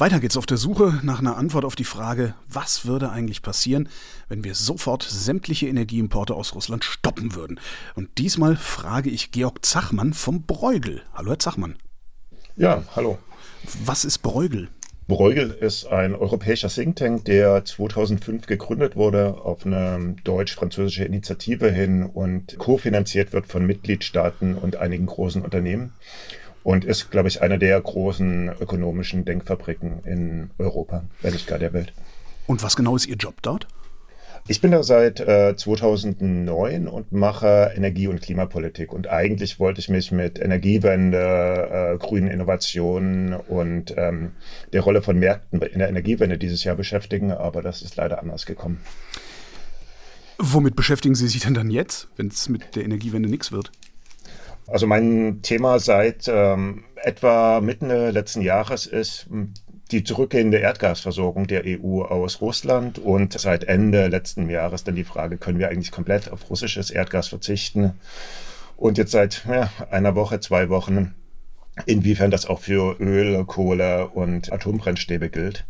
Weiter geht's auf der Suche nach einer Antwort auf die Frage, was würde eigentlich passieren, wenn wir sofort sämtliche Energieimporte aus Russland stoppen würden. Und diesmal frage ich Georg Zachmann vom Bruegel. Hallo, Herr Zachmann. Ja, hallo. Was ist Bruegel? Bruegel ist ein europäischer Think Tank, der 2005 gegründet wurde auf eine deutsch-französische Initiative hin und kofinanziert wird von Mitgliedstaaten und einigen großen Unternehmen und ist, glaube ich, einer der großen ökonomischen Denkfabriken in Europa, wenn nicht gar der Welt. Und was genau ist Ihr Job dort? Ich bin da seit äh, 2009 und mache Energie- und Klimapolitik. Und eigentlich wollte ich mich mit Energiewende, äh, grünen Innovationen und ähm, der Rolle von Märkten in der Energiewende dieses Jahr beschäftigen, aber das ist leider anders gekommen. Womit beschäftigen Sie sich denn dann jetzt, wenn es mit der Energiewende nichts wird? Also mein Thema seit ähm, etwa Mitte letzten Jahres ist die zurückgehende Erdgasversorgung der EU aus Russland und seit Ende letzten Jahres dann die Frage, können wir eigentlich komplett auf russisches Erdgas verzichten? Und jetzt seit ja, einer Woche, zwei Wochen, inwiefern das auch für Öl, Kohle und Atombrennstäbe gilt.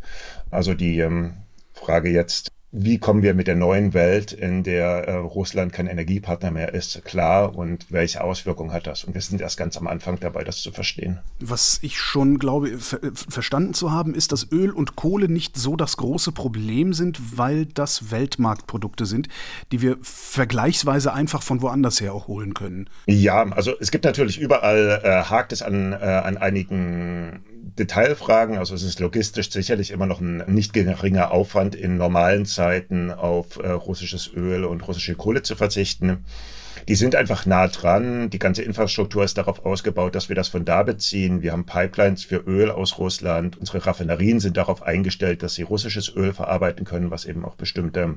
Also die ähm, Frage jetzt, wie kommen wir mit der neuen Welt, in der äh, Russland kein Energiepartner mehr ist, klar und welche Auswirkungen hat das? Und wir sind erst ganz am Anfang dabei, das zu verstehen. Was ich schon glaube, ver verstanden zu haben, ist, dass Öl und Kohle nicht so das große Problem sind, weil das Weltmarktprodukte sind, die wir vergleichsweise einfach von woanders her auch holen können. Ja, also es gibt natürlich überall, äh, hakt es an, äh, an einigen Detailfragen. Also es ist logistisch sicherlich immer noch ein nicht geringer Aufwand in normalen Zeiten auf äh, russisches Öl und russische Kohle zu verzichten. Die sind einfach nah dran. Die ganze Infrastruktur ist darauf ausgebaut, dass wir das von da beziehen. Wir haben Pipelines für Öl aus Russland. Unsere Raffinerien sind darauf eingestellt, dass sie russisches Öl verarbeiten können, was eben auch bestimmte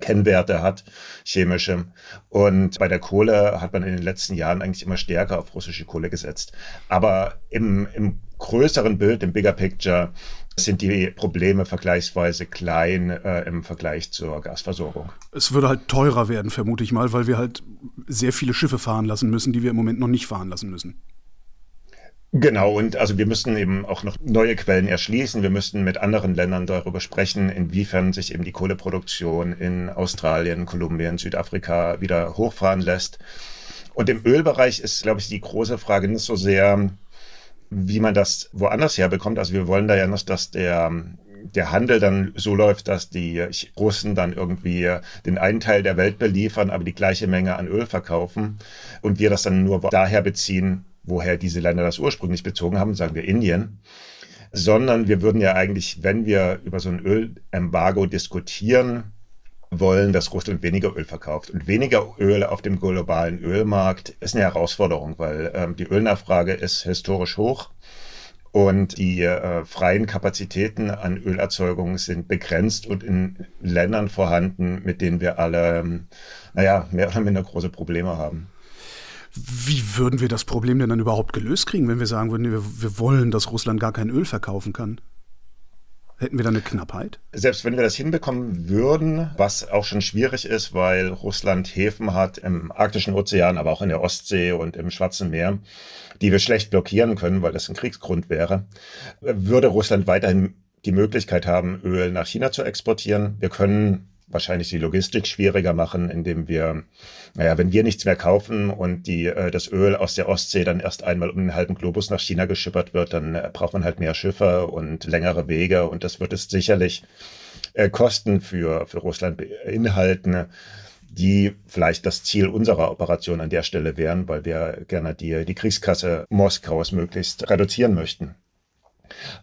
Kennwerte hat, chemische. Und bei der Kohle hat man in den letzten Jahren eigentlich immer stärker auf russische Kohle gesetzt. Aber im, im größeren Bild, im Bigger Picture, sind die Probleme vergleichsweise klein äh, im Vergleich zur Gasversorgung. Es würde halt teurer werden, vermute ich mal, weil wir halt sehr viele Schiffe fahren lassen müssen, die wir im Moment noch nicht fahren lassen müssen. Genau, und also wir müssten eben auch noch neue Quellen erschließen. Wir müssten mit anderen Ländern darüber sprechen, inwiefern sich eben die Kohleproduktion in Australien, Kolumbien, Südafrika wieder hochfahren lässt. Und im Ölbereich ist, glaube ich, die große Frage nicht so sehr, wie man das woanders herbekommt. Also wir wollen da ja noch, dass der der Handel dann so läuft, dass die Russen dann irgendwie den einen Teil der Welt beliefern, aber die gleiche Menge an Öl verkaufen und wir das dann nur daher beziehen, woher diese Länder das ursprünglich bezogen haben, sagen wir Indien, sondern wir würden ja eigentlich, wenn wir über so ein Ölembargo diskutieren, wollen, dass Russland weniger Öl verkauft. Und weniger Öl auf dem globalen Ölmarkt ist eine Herausforderung, weil ähm, die Ölnachfrage ist historisch hoch und die äh, freien Kapazitäten an Ölerzeugung sind begrenzt und in Ländern vorhanden, mit denen wir alle, ähm, naja, mehr oder minder große Probleme haben. Wie würden wir das Problem denn dann überhaupt gelöst kriegen, wenn wir sagen würden, wir, wir wollen, dass Russland gar kein Öl verkaufen kann? Hätten wir da eine Knappheit? Selbst wenn wir das hinbekommen würden, was auch schon schwierig ist, weil Russland Häfen hat im Arktischen Ozean, aber auch in der Ostsee und im Schwarzen Meer, die wir schlecht blockieren können, weil das ein Kriegsgrund wäre, würde Russland weiterhin die Möglichkeit haben, Öl nach China zu exportieren. Wir können wahrscheinlich die Logistik schwieriger machen, indem wir, naja, wenn wir nichts mehr kaufen und die, äh, das Öl aus der Ostsee dann erst einmal um den halben Globus nach China geschippert wird, dann äh, braucht man halt mehr Schiffe und längere Wege und das wird es sicherlich äh, Kosten für, für Russland beinhalten die vielleicht das Ziel unserer Operation an der Stelle wären, weil wir gerne die, die Kriegskasse Moskaus möglichst reduzieren möchten.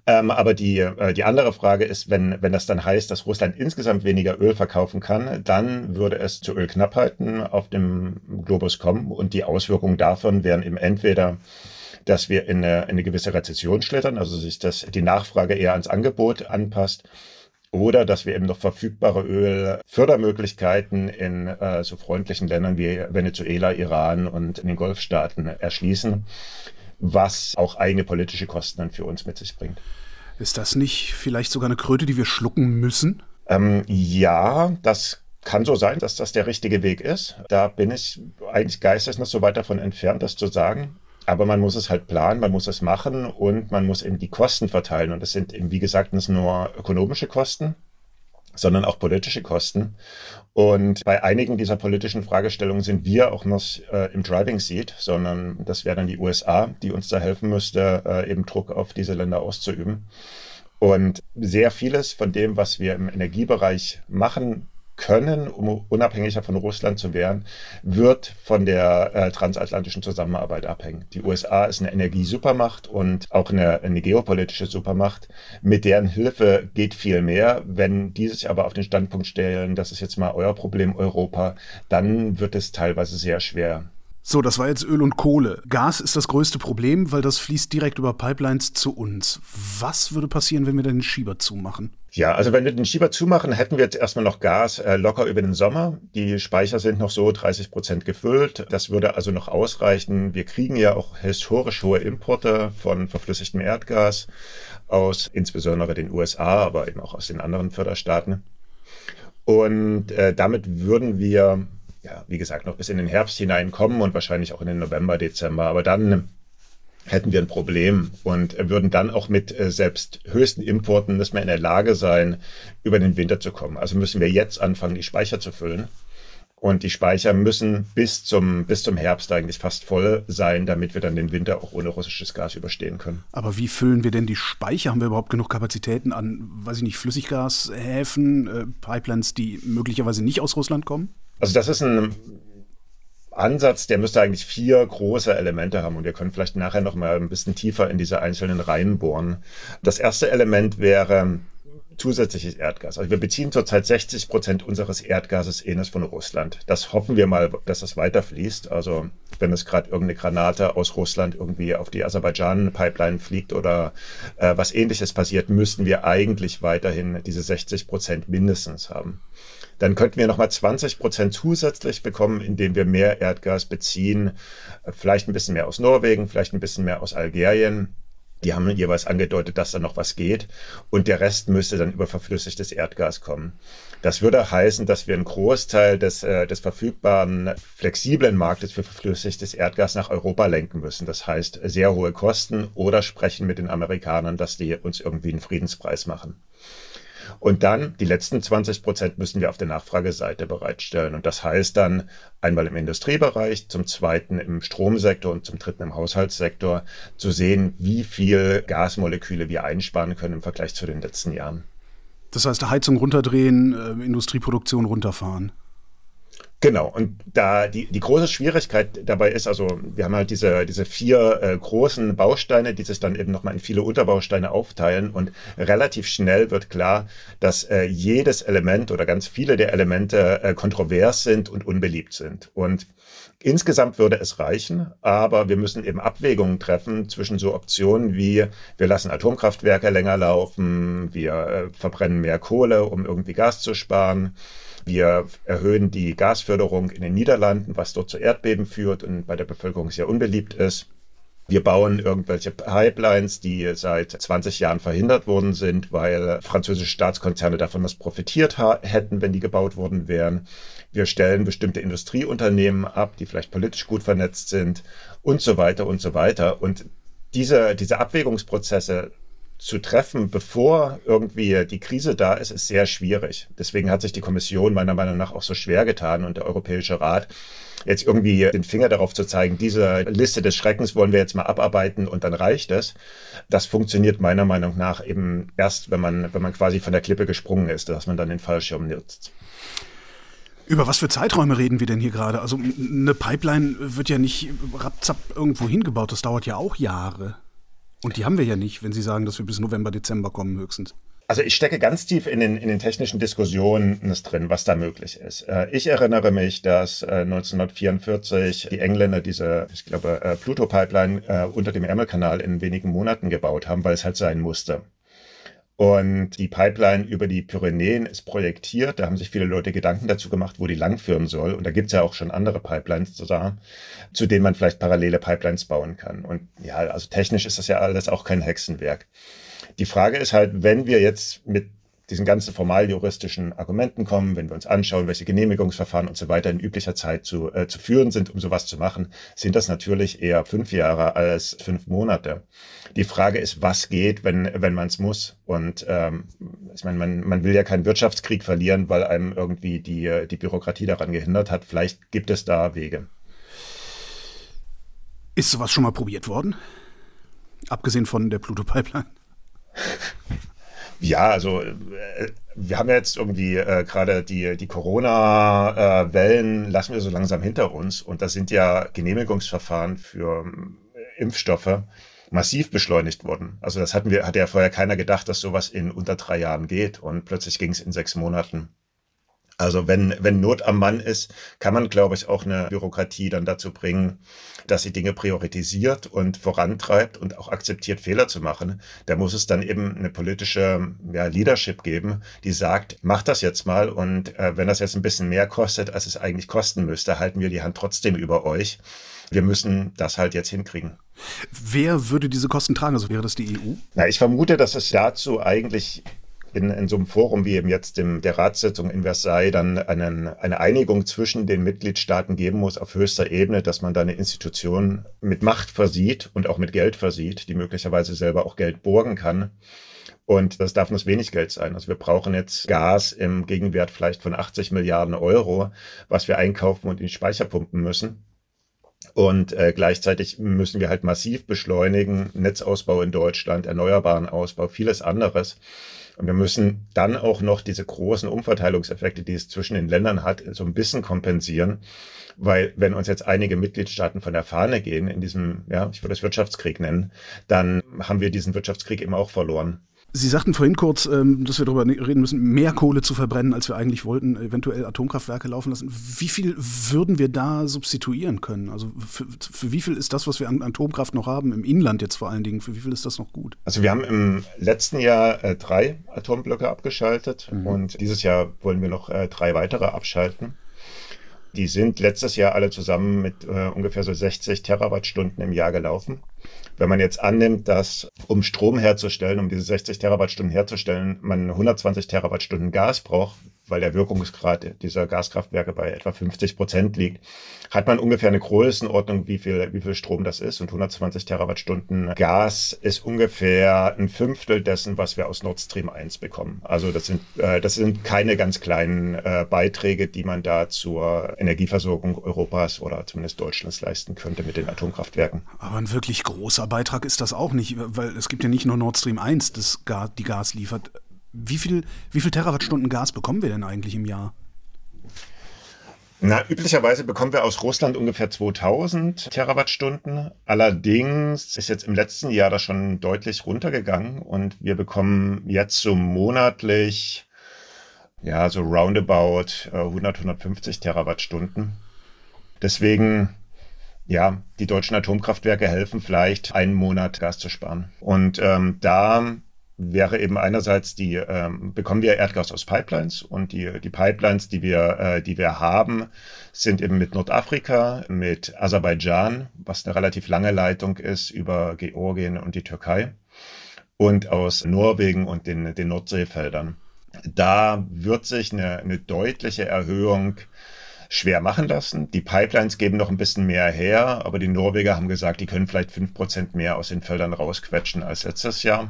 Ähm, aber die, äh, die andere Frage ist, wenn, wenn das dann heißt, dass Russland insgesamt weniger Öl verkaufen kann, dann würde es zu Ölknappheiten auf dem Globus kommen und die Auswirkungen davon wären eben entweder dass wir in eine, in eine gewisse Rezession schlittern, also sich das, die Nachfrage eher ans Angebot anpasst, oder dass wir eben noch verfügbare Ölfördermöglichkeiten in äh, so freundlichen Ländern wie Venezuela, Iran und in den Golfstaaten erschließen was auch eigene politische Kosten dann für uns mit sich bringt. Ist das nicht vielleicht sogar eine Kröte, die wir schlucken müssen? Ähm, ja, das kann so sein, dass das der richtige Weg ist. Da bin ich eigentlich geistes noch so weit davon entfernt, das zu sagen. Aber man muss es halt planen, man muss es machen und man muss eben die Kosten verteilen. Und das sind eben, wie gesagt, nicht nur ökonomische Kosten, sondern auch politische Kosten. Und bei einigen dieser politischen Fragestellungen sind wir auch noch äh, im Driving Seat, sondern das wäre dann die USA, die uns da helfen müsste, äh, eben Druck auf diese Länder auszuüben. Und sehr vieles von dem, was wir im Energiebereich machen, können, um unabhängiger von Russland zu werden, wird von der äh, transatlantischen Zusammenarbeit abhängen. Die USA ist eine Energiesupermacht und auch eine, eine geopolitische Supermacht. Mit deren Hilfe geht viel mehr. Wenn die sich aber auf den Standpunkt stellen, das ist jetzt mal euer Problem Europa, dann wird es teilweise sehr schwer. So, das war jetzt Öl und Kohle. Gas ist das größte Problem, weil das fließt direkt über Pipelines zu uns. Was würde passieren, wenn wir den Schieber zumachen? Ja, also wenn wir den Schieber zumachen, hätten wir jetzt erstmal noch Gas äh, locker über den Sommer. Die Speicher sind noch so 30 Prozent gefüllt. Das würde also noch ausreichen. Wir kriegen ja auch historisch hohe Importe von verflüssigtem Erdgas aus insbesondere den USA, aber eben auch aus den anderen Förderstaaten. Und äh, damit würden wir, ja, wie gesagt, noch bis in den Herbst hineinkommen und wahrscheinlich auch in den November, Dezember. Aber dann hätten wir ein Problem und würden dann auch mit äh, selbst höchsten Importen nicht mehr in der Lage sein, über den Winter zu kommen. Also müssen wir jetzt anfangen, die Speicher zu füllen. Und die Speicher müssen bis zum, bis zum Herbst eigentlich fast voll sein, damit wir dann den Winter auch ohne russisches Gas überstehen können. Aber wie füllen wir denn die Speicher? Haben wir überhaupt genug Kapazitäten an, weiß ich nicht, Flüssiggashäfen, äh, Pipelines, die möglicherweise nicht aus Russland kommen? Also das ist ein Ansatz, der müsste eigentlich vier große Elemente haben und wir können vielleicht nachher noch mal ein bisschen tiefer in diese einzelnen Reihen bohren. Das erste Element wäre zusätzliches Erdgas. Also wir beziehen zurzeit 60 Prozent unseres Erdgases eines von Russland. Das hoffen wir mal, dass es weiterfließt. Also wenn es gerade irgendeine Granate aus Russland irgendwie auf die Aserbaidschan-Pipeline fliegt oder äh, was ähnliches passiert, müssten wir eigentlich weiterhin diese 60 Prozent mindestens haben. Dann könnten wir nochmal 20 Prozent zusätzlich bekommen, indem wir mehr Erdgas beziehen. Vielleicht ein bisschen mehr aus Norwegen, vielleicht ein bisschen mehr aus Algerien. Die haben jeweils angedeutet, dass da noch was geht. Und der Rest müsste dann über verflüssigtes Erdgas kommen. Das würde heißen, dass wir einen Großteil des, äh, des verfügbaren flexiblen Marktes für verflüssigtes Erdgas nach Europa lenken müssen. Das heißt, sehr hohe Kosten oder sprechen mit den Amerikanern, dass die uns irgendwie einen Friedenspreis machen. Und dann die letzten 20 Prozent müssen wir auf der Nachfrageseite bereitstellen. Und das heißt dann einmal im Industriebereich, zum zweiten im Stromsektor und zum dritten im Haushaltssektor zu sehen, wie viel Gasmoleküle wir einsparen können im Vergleich zu den letzten Jahren. Das heißt, Heizung runterdrehen, äh, Industrieproduktion runterfahren. Genau, und da die, die große Schwierigkeit dabei ist, also wir haben halt diese, diese vier äh, großen Bausteine, die sich dann eben nochmal in viele Unterbausteine aufteilen und relativ schnell wird klar, dass äh, jedes Element oder ganz viele der Elemente äh, kontrovers sind und unbeliebt sind. Und Insgesamt würde es reichen, aber wir müssen eben Abwägungen treffen zwischen so Optionen wie wir lassen Atomkraftwerke länger laufen, wir äh, verbrennen mehr Kohle, um irgendwie Gas zu sparen wir erhöhen die Gasförderung in den Niederlanden, was dort zu Erdbeben führt und bei der Bevölkerung sehr unbeliebt ist. Wir bauen irgendwelche Pipelines, die seit 20 Jahren verhindert worden sind, weil französische Staatskonzerne davon was profitiert hätten, wenn die gebaut worden wären. Wir stellen bestimmte Industrieunternehmen ab, die vielleicht politisch gut vernetzt sind und so weiter und so weiter. Und diese, diese Abwägungsprozesse zu treffen, bevor irgendwie die Krise da ist, ist sehr schwierig. Deswegen hat sich die Kommission meiner Meinung nach auch so schwer getan und der Europäische Rat jetzt irgendwie den Finger darauf zu zeigen, diese Liste des Schreckens wollen wir jetzt mal abarbeiten und dann reicht es. Das funktioniert meiner Meinung nach eben erst, wenn man, wenn man quasi von der Klippe gesprungen ist, dass man dann den Fallschirm nutzt. Über was für Zeiträume reden wir denn hier gerade? Also eine Pipeline wird ja nicht rapzapp irgendwo hingebaut, das dauert ja auch Jahre. Und die haben wir ja nicht, wenn Sie sagen, dass wir bis November, Dezember kommen höchstens. Also ich stecke ganz tief in den, in den technischen Diskussionen drin, was da möglich ist. Äh, ich erinnere mich, dass 1944 äh, die Engländer diese, ich glaube, äh, Pluto-Pipeline unter dem Ärmelkanal in wenigen Monaten gebaut haben, weil es halt sein musste. Und die Pipeline über die Pyrenäen ist projektiert. Da haben sich viele Leute Gedanken dazu gemacht, wo die langführen soll. Und da gibt es ja auch schon andere Pipelines zusammen, zu denen man vielleicht parallele Pipelines bauen kann. Und ja, also technisch ist das ja alles auch kein Hexenwerk. Die Frage ist halt, wenn wir jetzt mit diesen ganzen formal juristischen Argumenten kommen, wenn wir uns anschauen, welche Genehmigungsverfahren und so weiter in üblicher Zeit zu, äh, zu führen sind, um sowas zu machen, sind das natürlich eher fünf Jahre als fünf Monate. Die Frage ist, was geht, wenn, wenn man es muss. Und ähm, ich meine, man, man will ja keinen Wirtschaftskrieg verlieren, weil einem irgendwie die, die Bürokratie daran gehindert hat. Vielleicht gibt es da Wege. Ist sowas schon mal probiert worden? Abgesehen von der Pluto-Pipeline? Ja, also äh, wir haben jetzt irgendwie äh, gerade die, die Corona-Wellen, äh, lassen wir so langsam hinter uns. Und da sind ja Genehmigungsverfahren für äh, Impfstoffe massiv beschleunigt worden. Also das hatten wir, hatte ja vorher keiner gedacht, dass sowas in unter drei Jahren geht. Und plötzlich ging es in sechs Monaten. Also wenn, wenn Not am Mann ist, kann man, glaube ich, auch eine Bürokratie dann dazu bringen, dass sie Dinge priorisiert und vorantreibt und auch akzeptiert, Fehler zu machen. Da muss es dann eben eine politische ja, Leadership geben, die sagt, mach das jetzt mal und äh, wenn das jetzt ein bisschen mehr kostet, als es eigentlich kosten müsste, halten wir die Hand trotzdem über euch. Wir müssen das halt jetzt hinkriegen. Wer würde diese Kosten tragen? Also wäre das die EU? Na, ich vermute, dass es dazu eigentlich in, in so einem Forum wie eben jetzt dem, der Ratssitzung in Versailles dann einen, eine Einigung zwischen den Mitgliedstaaten geben muss auf höchster Ebene, dass man da eine Institution mit Macht versieht und auch mit Geld versieht, die möglicherweise selber auch Geld borgen kann. Und das darf nur wenig Geld sein. Also wir brauchen jetzt Gas im Gegenwert vielleicht von 80 Milliarden Euro, was wir einkaufen und in die Speicher pumpen müssen. Und äh, gleichzeitig müssen wir halt massiv beschleunigen, Netzausbau in Deutschland, erneuerbaren Ausbau, vieles anderes. Und wir müssen dann auch noch diese großen Umverteilungseffekte, die es zwischen den Ländern hat, so ein bisschen kompensieren. Weil wenn uns jetzt einige Mitgliedstaaten von der Fahne gehen in diesem, ja, ich würde es Wirtschaftskrieg nennen, dann haben wir diesen Wirtschaftskrieg eben auch verloren. Sie sagten vorhin kurz, ähm, dass wir darüber reden müssen, mehr Kohle zu verbrennen, als wir eigentlich wollten, eventuell Atomkraftwerke laufen lassen. Wie viel würden wir da substituieren können? Also für, für wie viel ist das, was wir an Atomkraft noch haben, im Inland jetzt vor allen Dingen, für wie viel ist das noch gut? Also wir haben im letzten Jahr äh, drei Atomblöcke abgeschaltet mhm. und dieses Jahr wollen wir noch äh, drei weitere abschalten. Die sind letztes Jahr alle zusammen mit äh, ungefähr so 60 Terawattstunden im Jahr gelaufen. Wenn man jetzt annimmt, dass um Strom herzustellen, um diese 60 Terawattstunden herzustellen, man 120 Terawattstunden Gas braucht, weil der Wirkungsgrad dieser Gaskraftwerke bei etwa 50 Prozent liegt, hat man ungefähr eine Größenordnung, wie viel, wie viel Strom das ist. Und 120 Terawattstunden Gas ist ungefähr ein Fünftel dessen, was wir aus Nord Stream 1 bekommen. Also das sind, äh, das sind keine ganz kleinen äh, Beiträge, die man da zur Energieversorgung Europas oder zumindest Deutschlands leisten könnte mit den Atomkraftwerken. Aber ein wirklich großer Beitrag ist das auch nicht, weil es gibt ja nicht nur Nord Stream 1, das Gas, die Gas liefert. Wie viel, wie viel Terawattstunden Gas bekommen wir denn eigentlich im Jahr? Na, üblicherweise bekommen wir aus Russland ungefähr 2000 Terawattstunden. Allerdings ist jetzt im letzten Jahr das schon deutlich runtergegangen und wir bekommen jetzt so monatlich, ja, so roundabout 100, äh, 150 Terawattstunden. Deswegen, ja, die deutschen Atomkraftwerke helfen vielleicht, einen Monat Gas zu sparen. Und ähm, da wäre eben einerseits die, ähm, bekommen wir Erdgas aus Pipelines und die, die Pipelines, die wir, äh, die wir haben, sind eben mit Nordafrika, mit Aserbaidschan, was eine relativ lange Leitung ist, über Georgien und die Türkei und aus Norwegen und den, den Nordseefeldern. Da wird sich eine, eine deutliche Erhöhung schwer machen lassen. Die Pipelines geben noch ein bisschen mehr her, aber die Norweger haben gesagt, die können vielleicht fünf Prozent mehr aus den Feldern rausquetschen als letztes Jahr.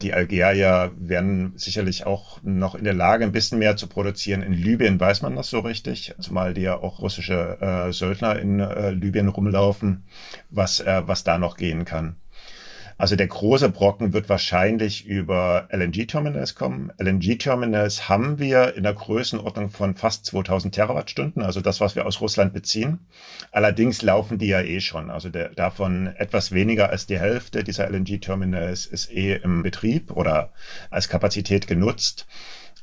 Die Algerier werden sicherlich auch noch in der Lage, ein bisschen mehr zu produzieren. In Libyen weiß man das so richtig, zumal die ja auch russische äh, Söldner in äh, Libyen rumlaufen, was, äh, was da noch gehen kann. Also der große Brocken wird wahrscheinlich über LNG-Terminals kommen. LNG-Terminals haben wir in der Größenordnung von fast 2000 Terawattstunden, also das, was wir aus Russland beziehen. Allerdings laufen die ja eh schon. Also der, davon etwas weniger als die Hälfte dieser LNG-Terminals ist eh im Betrieb oder als Kapazität genutzt.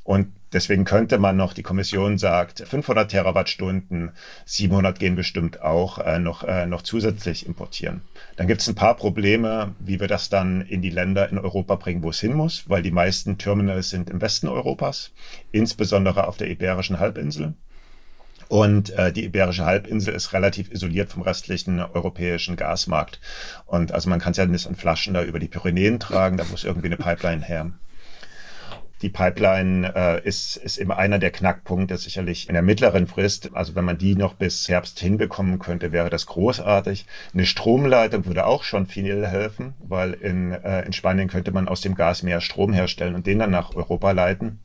Und deswegen könnte man noch, die Kommission sagt, 500 Terawattstunden, 700 gehen bestimmt auch, äh, noch, äh, noch zusätzlich importieren. Dann gibt es ein paar Probleme, wie wir das dann in die Länder in Europa bringen, wo es hin muss, weil die meisten Terminals sind im Westen Europas, insbesondere auf der Iberischen Halbinsel. Und äh, die Iberische Halbinsel ist relativ isoliert vom restlichen europäischen Gasmarkt. Und also man kann es ja nicht an Flaschen da über die Pyrenäen tragen, da muss irgendwie eine Pipeline her. Die Pipeline äh, ist, ist immer einer der Knackpunkte, sicherlich in der mittleren Frist. Also wenn man die noch bis Herbst hinbekommen könnte, wäre das großartig. Eine Stromleitung würde auch schon viel helfen, weil in, äh, in Spanien könnte man aus dem Gas mehr Strom herstellen und den dann nach Europa leiten.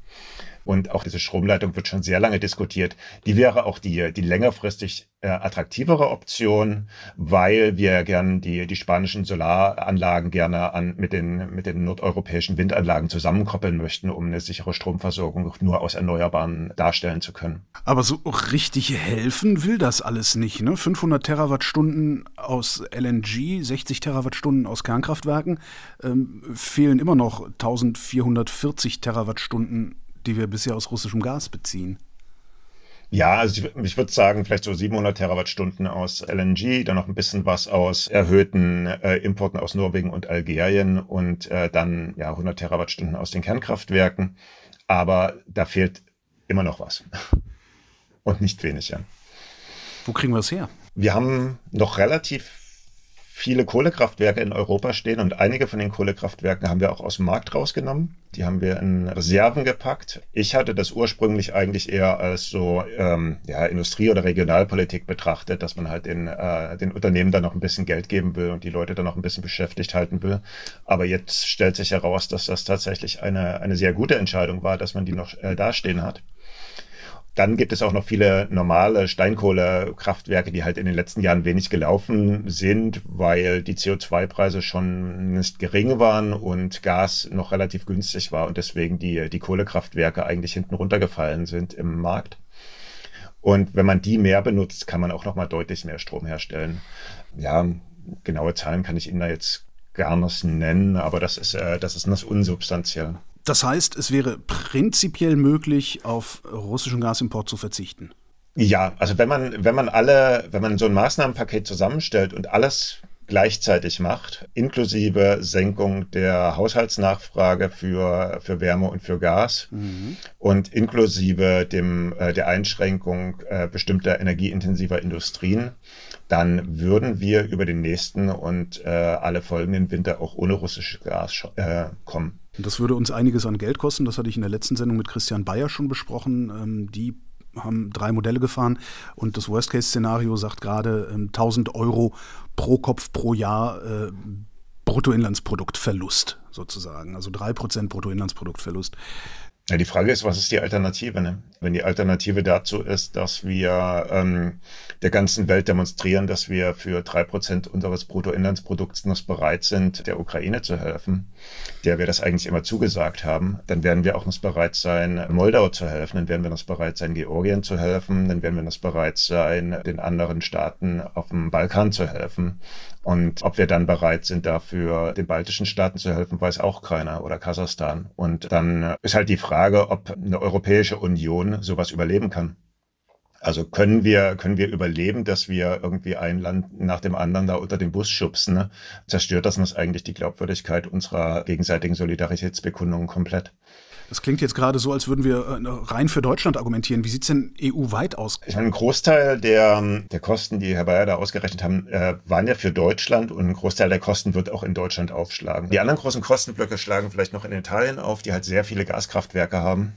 Und auch diese Stromleitung wird schon sehr lange diskutiert. Die wäre auch die, die längerfristig äh, attraktivere Option, weil wir gern die, die spanischen Solaranlagen gerne an, mit, den, mit den nordeuropäischen Windanlagen zusammenkoppeln möchten, um eine sichere Stromversorgung nur aus Erneuerbaren darstellen zu können. Aber so richtig helfen will das alles nicht. Ne? 500 Terawattstunden aus LNG, 60 Terawattstunden aus Kernkraftwerken, ähm, fehlen immer noch 1440 Terawattstunden die wir bisher aus russischem Gas beziehen. Ja, also ich, ich würde sagen, vielleicht so 700 Terawattstunden aus LNG, dann noch ein bisschen was aus erhöhten äh, Importen aus Norwegen und Algerien und äh, dann ja 100 Terawattstunden aus den Kernkraftwerken. Aber da fehlt immer noch was. und nicht wenig, ja. Wo kriegen wir es her? Wir haben noch relativ viele Kohlekraftwerke in Europa stehen und einige von den Kohlekraftwerken haben wir auch aus dem Markt rausgenommen. Die haben wir in Reserven gepackt. Ich hatte das ursprünglich eigentlich eher als so ähm, ja, Industrie- oder Regionalpolitik betrachtet, dass man halt den, äh, den Unternehmen da noch ein bisschen Geld geben will und die Leute da noch ein bisschen beschäftigt halten will. Aber jetzt stellt sich heraus, dass das tatsächlich eine, eine sehr gute Entscheidung war, dass man die noch äh, dastehen hat. Dann gibt es auch noch viele normale Steinkohlekraftwerke, die halt in den letzten Jahren wenig gelaufen sind, weil die CO2-Preise schon nicht gering waren und Gas noch relativ günstig war und deswegen die, die Kohlekraftwerke eigentlich hinten runtergefallen sind im Markt. Und wenn man die mehr benutzt, kann man auch noch mal deutlich mehr Strom herstellen. Ja, genaue Zahlen kann ich Ihnen da jetzt gar nicht nennen, aber das ist, äh, das ist das unsubstanziell. Das heißt, es wäre prinzipiell möglich, auf russischen Gasimport zu verzichten. Ja, also wenn man, wenn man alle, wenn man so ein Maßnahmenpaket zusammenstellt und alles gleichzeitig macht, inklusive Senkung der Haushaltsnachfrage für, für Wärme und für Gas mhm. und inklusive dem, äh, der Einschränkung äh, bestimmter energieintensiver Industrien, dann würden wir über den nächsten und äh, alle folgenden Winter auch ohne russisches Gas kommen. Das würde uns einiges an Geld kosten. Das hatte ich in der letzten Sendung mit Christian Bayer schon besprochen. Ähm, die haben drei Modelle gefahren und das Worst-Case-Szenario sagt gerade ähm, 1000 Euro pro Kopf pro Jahr äh, Bruttoinlandsproduktverlust sozusagen. Also 3% Bruttoinlandsproduktverlust. Ja, die Frage ist, was ist die Alternative? Ne? Wenn die Alternative dazu ist, dass wir ähm, der ganzen Welt demonstrieren, dass wir für drei Prozent unseres Bruttoinlandsprodukts noch bereit sind, der Ukraine zu helfen, der wir das eigentlich immer zugesagt haben, dann werden wir auch noch bereit sein, Moldau zu helfen, dann werden wir noch bereit sein, Georgien zu helfen, dann werden wir noch bereit sein, den anderen Staaten auf dem Balkan zu helfen. Und ob wir dann bereit sind, dafür den baltischen Staaten zu helfen, weiß auch keiner oder Kasachstan. Und dann ist halt die Frage, ob eine Europäische Union sowas überleben kann. Also können wir, können wir überleben, dass wir irgendwie ein Land nach dem anderen da unter den Bus schubsen? Ne? Zerstört das uns eigentlich die Glaubwürdigkeit unserer gegenseitigen Solidaritätsbekundungen komplett? Das klingt jetzt gerade so, als würden wir äh, rein für Deutschland argumentieren. Wie sieht es denn EU-weit aus? Ich meine, ein Großteil der, der Kosten, die Herr Bayer da ausgerechnet haben, äh, waren ja für Deutschland und ein Großteil der Kosten wird auch in Deutschland aufschlagen. Die anderen großen Kostenblöcke schlagen vielleicht noch in Italien auf, die halt sehr viele Gaskraftwerke haben,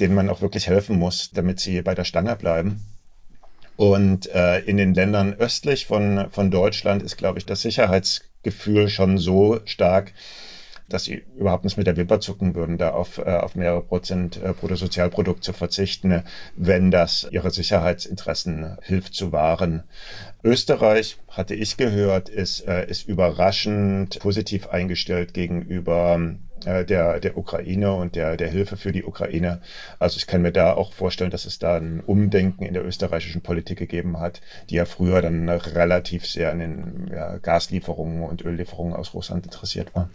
denen man auch wirklich helfen muss, damit sie bei der Stange bleiben. Und äh, in den Ländern östlich von, von Deutschland ist, glaube ich, das Sicherheitsgefühl schon so stark, dass sie überhaupt nicht mit der Wimper zucken würden, da auf, äh, auf mehrere Prozent äh, Bruttosozialprodukt zu verzichten, wenn das ihre Sicherheitsinteressen hilft zu wahren. Österreich, hatte ich gehört, ist, äh, ist überraschend positiv eingestellt gegenüber äh, der, der Ukraine und der, der Hilfe für die Ukraine. Also ich kann mir da auch vorstellen, dass es da ein Umdenken in der österreichischen Politik gegeben hat, die ja früher dann relativ sehr an den ja, Gaslieferungen und Öllieferungen aus Russland interessiert war.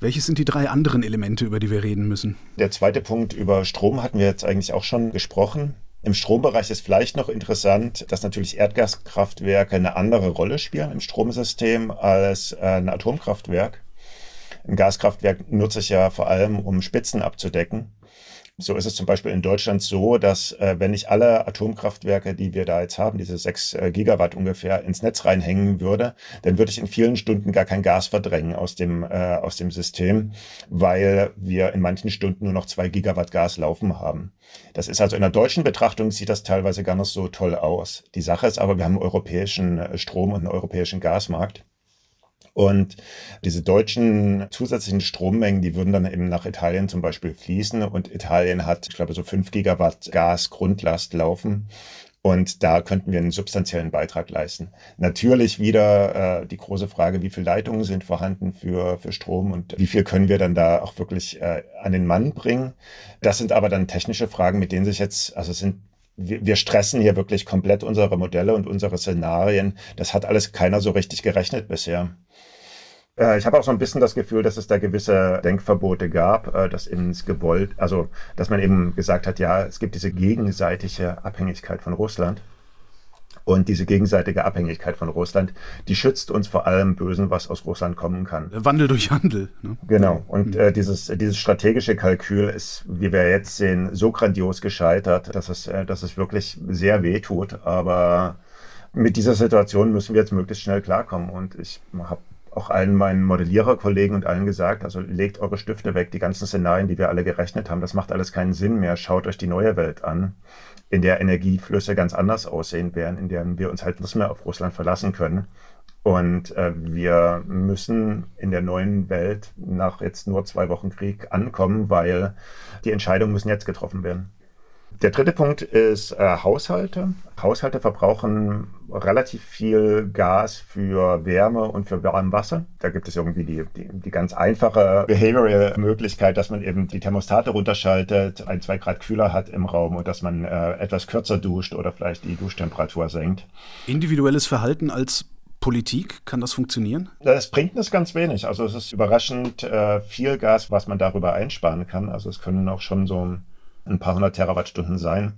Welches sind die drei anderen Elemente, über die wir reden müssen? Der zweite Punkt über Strom hatten wir jetzt eigentlich auch schon gesprochen. Im Strombereich ist vielleicht noch interessant, dass natürlich Erdgaskraftwerke eine andere Rolle spielen im Stromsystem als ein Atomkraftwerk. Ein Gaskraftwerk nutze ich ja vor allem, um Spitzen abzudecken. So ist es zum Beispiel in Deutschland so, dass äh, wenn ich alle Atomkraftwerke, die wir da jetzt haben, diese sechs äh, Gigawatt ungefähr, ins Netz reinhängen würde, dann würde ich in vielen Stunden gar kein Gas verdrängen aus dem, äh, aus dem System, weil wir in manchen Stunden nur noch zwei Gigawatt Gas laufen haben. Das ist also in der deutschen Betrachtung sieht das teilweise gar nicht so toll aus. Die Sache ist aber, wir haben einen europäischen äh, Strom und einen europäischen Gasmarkt. Und diese deutschen zusätzlichen Strommengen, die würden dann eben nach Italien zum Beispiel fließen. Und Italien hat, ich glaube, so fünf Gigawatt Gas Grundlast laufen. Und da könnten wir einen substanziellen Beitrag leisten. Natürlich wieder äh, die große Frage, wie viele Leitungen sind vorhanden für, für Strom und wie viel können wir dann da auch wirklich äh, an den Mann bringen. Das sind aber dann technische Fragen, mit denen sich jetzt, also es sind wir, wir stressen hier wirklich komplett unsere Modelle und unsere Szenarien. Das hat alles keiner so richtig gerechnet bisher. Äh, ich habe auch so ein bisschen das Gefühl, dass es da gewisse Denkverbote gab, äh, dass eben gewollt, also dass man eben gesagt hat, ja, es gibt diese gegenseitige Abhängigkeit von Russland. Und diese gegenseitige Abhängigkeit von Russland, die schützt uns vor allem Bösen, was aus Russland kommen kann. Wandel durch Handel. Ne? Genau. Und äh, dieses, dieses strategische Kalkül ist, wie wir jetzt sehen, so grandios gescheitert, dass es, äh, dass es wirklich sehr weh tut. Aber mit dieser Situation müssen wir jetzt möglichst schnell klarkommen. Und ich habe auch allen meinen Modelliererkollegen und allen gesagt, also legt eure Stifte weg, die ganzen Szenarien, die wir alle gerechnet haben, das macht alles keinen Sinn mehr. Schaut euch die neue Welt an in der Energieflüsse ganz anders aussehen werden, in der wir uns halt nicht mehr auf Russland verlassen können. Und äh, wir müssen in der neuen Welt nach jetzt nur zwei Wochen Krieg ankommen, weil die Entscheidungen müssen jetzt getroffen werden. Der dritte Punkt ist äh, Haushalte. Haushalte verbrauchen relativ viel Gas für Wärme und für Warmwasser. Da gibt es irgendwie die, die, die ganz einfache Behavioral-Möglichkeit, dass man eben die Thermostate runterschaltet, ein, zwei Grad kühler hat im Raum und dass man äh, etwas kürzer duscht oder vielleicht die Duschtemperatur senkt. Individuelles Verhalten als Politik, kann das funktionieren? Das bringt es ganz wenig. Also es ist überraschend äh, viel Gas, was man darüber einsparen kann. Also es können auch schon so ein paar hundert Terawattstunden sein.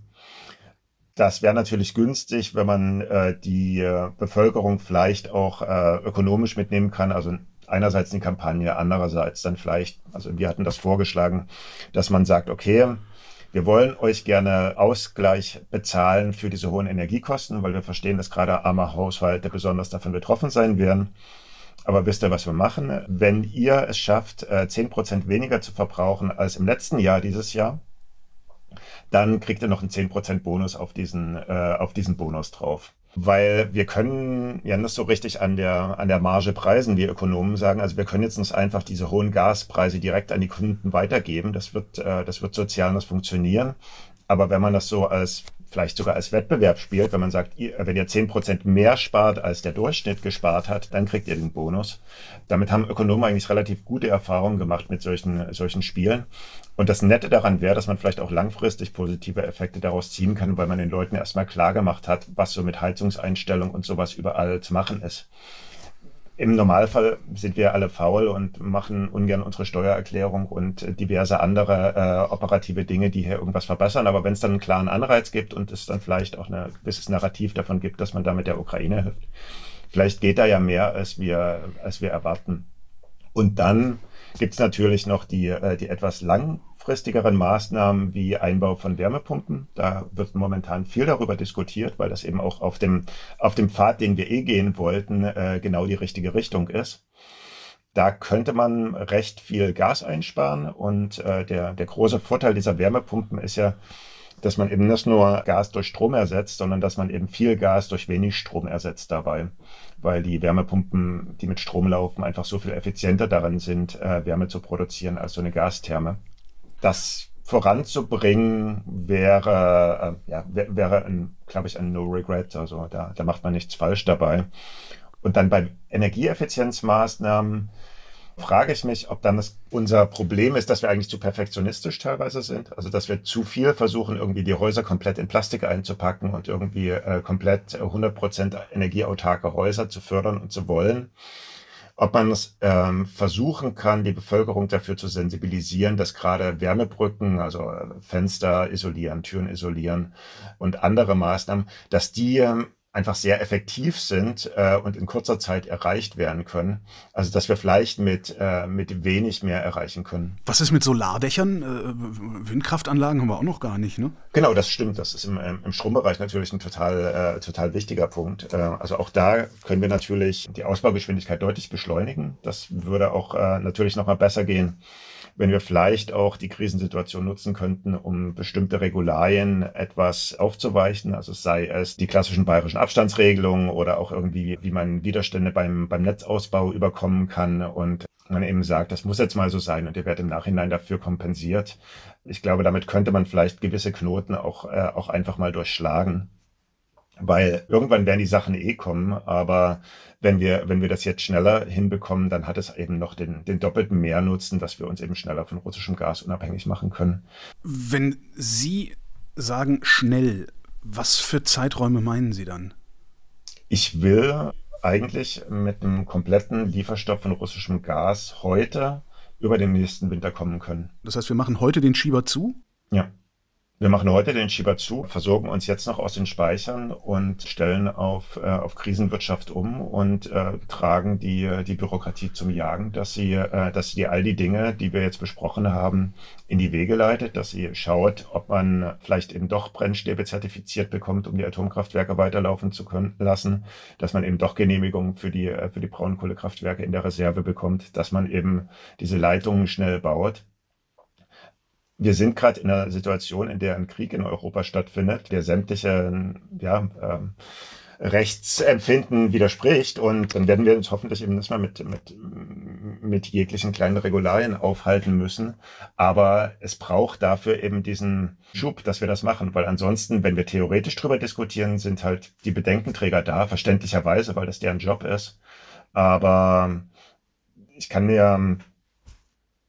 Das wäre natürlich günstig, wenn man äh, die äh, Bevölkerung vielleicht auch äh, ökonomisch mitnehmen kann. Also einerseits die Kampagne, andererseits dann vielleicht, also wir hatten das vorgeschlagen, dass man sagt, okay, wir wollen euch gerne Ausgleich bezahlen für diese hohen Energiekosten, weil wir verstehen, dass gerade arme Haushalte besonders davon betroffen sein werden. Aber wisst ihr, was wir machen? Wenn ihr es schafft, äh, zehn Prozent weniger zu verbrauchen als im letzten Jahr dieses Jahr, dann kriegt er noch einen 10% Bonus auf diesen, äh, auf diesen Bonus drauf. Weil wir können ja nicht so richtig an der, an der Marge preisen, wie Ökonomen sagen. Also wir können jetzt nicht einfach diese hohen Gaspreise direkt an die Kunden weitergeben. Das wird, äh, das wird sozial nicht funktionieren. Aber wenn man das so als vielleicht sogar als Wettbewerb spielt, wenn man sagt, wenn ihr zehn Prozent mehr spart, als der Durchschnitt gespart hat, dann kriegt ihr den Bonus. Damit haben Ökonomen eigentlich relativ gute Erfahrungen gemacht mit solchen, solchen Spielen. Und das Nette daran wäre, dass man vielleicht auch langfristig positive Effekte daraus ziehen kann, weil man den Leuten erstmal klar gemacht hat, was so mit Heizungseinstellung und sowas überall zu machen ist. Im Normalfall sind wir alle faul und machen ungern unsere Steuererklärung und diverse andere äh, operative Dinge, die hier irgendwas verbessern. Aber wenn es dann einen klaren Anreiz gibt und es dann vielleicht auch ein gewisses Narrativ davon gibt, dass man damit der Ukraine hilft, vielleicht geht da ja mehr, als wir, als wir erwarten. Und dann gibt es natürlich noch die, äh, die etwas lang kurzfristigeren Maßnahmen wie Einbau von Wärmepumpen. Da wird momentan viel darüber diskutiert, weil das eben auch auf dem, auf dem Pfad, den wir eh gehen wollten, äh, genau die richtige Richtung ist. Da könnte man recht viel Gas einsparen und äh, der, der große Vorteil dieser Wärmepumpen ist ja, dass man eben nicht nur Gas durch Strom ersetzt, sondern dass man eben viel Gas durch wenig Strom ersetzt dabei, weil die Wärmepumpen, die mit Strom laufen, einfach so viel effizienter darin sind, äh, Wärme zu produzieren als so eine Gastherme das voranzubringen wäre, äh, ja, wäre, glaube ich, ein No Regret. Also da, da macht man nichts falsch dabei. Und dann bei Energieeffizienzmaßnahmen frage ich mich, ob dann das unser Problem ist, dass wir eigentlich zu perfektionistisch teilweise sind. Also dass wir zu viel versuchen, irgendwie die Häuser komplett in Plastik einzupacken und irgendwie äh, komplett 100% energieautarke Häuser zu fördern und zu wollen ob man es ähm, versuchen kann, die Bevölkerung dafür zu sensibilisieren, dass gerade Wärmebrücken, also äh, Fenster isolieren, Türen isolieren und andere Maßnahmen, dass die ähm, einfach sehr effektiv sind äh, und in kurzer Zeit erreicht werden können. Also dass wir vielleicht mit, äh, mit wenig mehr erreichen können. Was ist mit Solardächern? Äh, Windkraftanlagen haben wir auch noch gar nicht, ne? Genau, das stimmt. Das ist im, im Strombereich natürlich ein total, äh, total wichtiger Punkt. Äh, also auch da können wir natürlich die Ausbaugeschwindigkeit deutlich beschleunigen. Das würde auch äh, natürlich nochmal besser gehen wenn wir vielleicht auch die Krisensituation nutzen könnten, um bestimmte Regularien etwas aufzuweichen, also sei es die klassischen bayerischen Abstandsregelungen oder auch irgendwie, wie man Widerstände beim, beim Netzausbau überkommen kann und man eben sagt, das muss jetzt mal so sein und ihr werdet im Nachhinein dafür kompensiert. Ich glaube, damit könnte man vielleicht gewisse Knoten auch, äh, auch einfach mal durchschlagen weil irgendwann werden die Sachen eh kommen, aber wenn wir, wenn wir das jetzt schneller hinbekommen, dann hat es eben noch den, den doppelten Mehrnutzen, dass wir uns eben schneller von russischem Gas unabhängig machen können. Wenn Sie sagen schnell, was für Zeiträume meinen Sie dann? Ich will eigentlich mit einem kompletten Lieferstoff von russischem Gas heute über den nächsten Winter kommen können. Das heißt, wir machen heute den Schieber zu? Ja. Wir machen heute den Schieber zu, versorgen uns jetzt noch aus den Speichern und stellen auf, äh, auf Krisenwirtschaft um und äh, tragen die, die Bürokratie zum Jagen, dass sie, äh, dass sie all die Dinge, die wir jetzt besprochen haben, in die Wege leitet, dass sie schaut, ob man vielleicht eben doch Brennstäbe zertifiziert bekommt, um die Atomkraftwerke weiterlaufen zu können lassen, dass man eben doch Genehmigungen für die, für die Braunkohlekraftwerke in der Reserve bekommt, dass man eben diese Leitungen schnell baut wir sind gerade in einer Situation, in der ein Krieg in Europa stattfindet, der sämtliche ja, ähm, Rechtsempfinden widerspricht. Und dann werden wir uns hoffentlich eben nicht mehr mit, mit, mit jeglichen kleinen Regularien aufhalten müssen. Aber es braucht dafür eben diesen Schub, dass wir das machen. Weil ansonsten, wenn wir theoretisch drüber diskutieren, sind halt die Bedenkenträger da, verständlicherweise, weil das deren Job ist. Aber ich kann mir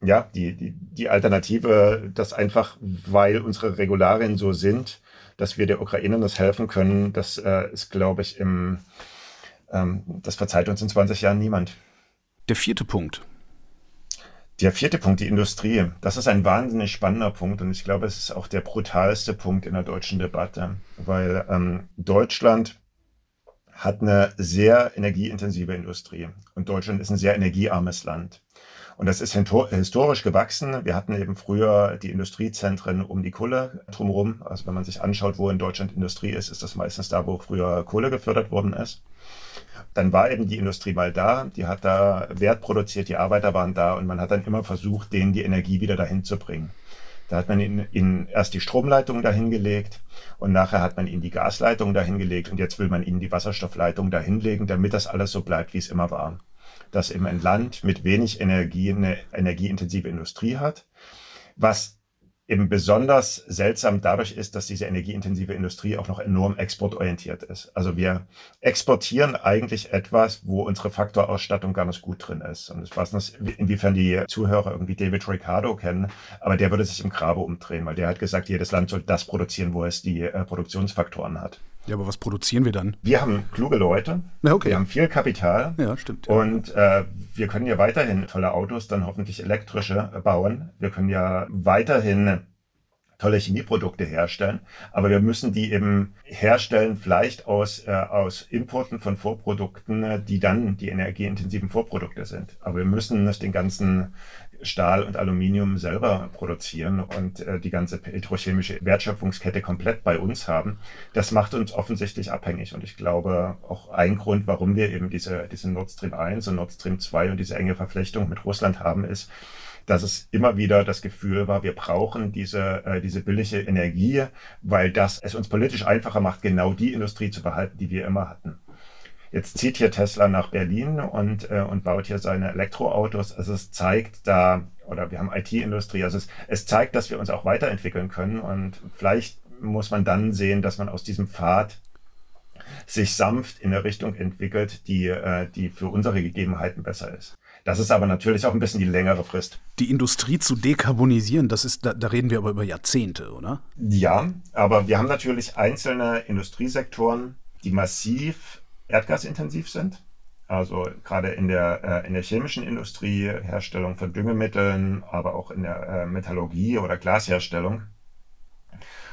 ja, die, die, die Alternative, dass einfach, weil unsere Regularien so sind, dass wir der Ukraine das helfen können, das äh, ist, glaube ich, im, ähm, das verzeiht uns in 20 Jahren niemand. Der vierte Punkt. Der vierte Punkt, die Industrie. Das ist ein wahnsinnig spannender Punkt und ich glaube, es ist auch der brutalste Punkt in der deutschen Debatte, weil ähm, Deutschland hat eine sehr energieintensive Industrie und Deutschland ist ein sehr energiearmes Land. Und das ist historisch gewachsen. Wir hatten eben früher die Industriezentren um die Kohle drumherum. Also wenn man sich anschaut, wo in Deutschland Industrie ist, ist das meistens da, wo früher Kohle gefördert worden ist. Dann war eben die Industrie mal da, die hat da Wert produziert, die Arbeiter waren da und man hat dann immer versucht, denen die Energie wieder dahin zu bringen. Da hat man ihnen, ihnen erst die Stromleitung dahingelegt und nachher hat man ihnen die Gasleitung dahingelegt und jetzt will man ihnen die Wasserstoffleitung dahinlegen, damit das alles so bleibt, wie es immer war dass eben ein Land mit wenig Energie eine energieintensive Industrie hat, was eben besonders seltsam dadurch ist, dass diese energieintensive Industrie auch noch enorm exportorientiert ist. Also wir exportieren eigentlich etwas, wo unsere Faktorausstattung gar nicht gut drin ist. Und ich weiß nicht, inwiefern die Zuhörer irgendwie David Ricardo kennen, aber der würde sich im Grabe umdrehen, weil der hat gesagt, jedes Land soll das produzieren, wo es die äh, Produktionsfaktoren hat. Ja, aber was produzieren wir dann? Wir haben kluge Leute, ja, okay. wir haben viel Kapital. Ja, stimmt. Ja. Und äh, wir können ja weiterhin tolle Autos, dann hoffentlich elektrische, äh, bauen. Wir können ja weiterhin tolle Chemieprodukte herstellen, aber wir müssen die eben herstellen, vielleicht aus, äh, aus Importen von Vorprodukten, äh, die dann die energieintensiven Vorprodukte sind. Aber wir müssen nicht den ganzen Stahl und Aluminium selber produzieren und äh, die ganze petrochemische Wertschöpfungskette komplett bei uns haben. Das macht uns offensichtlich abhängig und ich glaube auch ein Grund, warum wir eben diese, diese Nord Stream 1 und Nord Stream 2 und diese enge Verflechtung mit Russland haben, ist, dass es immer wieder das Gefühl war, wir brauchen diese, äh, diese billige Energie, weil das es uns politisch einfacher macht, genau die Industrie zu behalten, die wir immer hatten. Jetzt zieht hier Tesla nach Berlin und, äh, und baut hier seine Elektroautos. Also es zeigt da, oder wir haben IT-Industrie, also es, es zeigt, dass wir uns auch weiterentwickeln können. Und vielleicht muss man dann sehen, dass man aus diesem Pfad sich sanft in eine Richtung entwickelt, die, äh, die für unsere Gegebenheiten besser ist. Das ist aber natürlich auch ein bisschen die längere Frist. Die Industrie zu dekarbonisieren, das ist, da, da reden wir aber über Jahrzehnte, oder? Ja, aber wir haben natürlich einzelne Industriesektoren, die massiv erdgasintensiv sind. Also gerade in der, äh, in der chemischen Industrie, Herstellung von Düngemitteln, aber auch in der äh, Metallurgie oder Glasherstellung.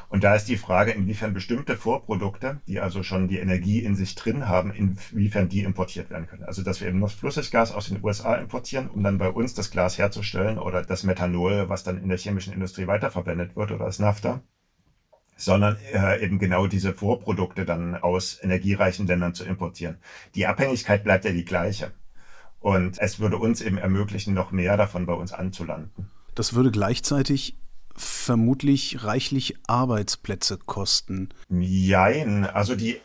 Und da ist die Frage, inwiefern bestimmte Vorprodukte, die also schon die Energie in sich drin haben, inwiefern die importiert werden können. Also dass wir eben nur Flüssiggas aus den USA importieren, um dann bei uns das Glas herzustellen oder das Methanol, was dann in der chemischen Industrie weiterverwendet wird oder das Nafta sondern äh, eben genau diese Vorprodukte dann aus energiereichen Ländern zu importieren. Die Abhängigkeit bleibt ja die gleiche. Und es würde uns eben ermöglichen, noch mehr davon bei uns anzulanden. Das würde gleichzeitig vermutlich reichlich Arbeitsplätze kosten. Jein, also die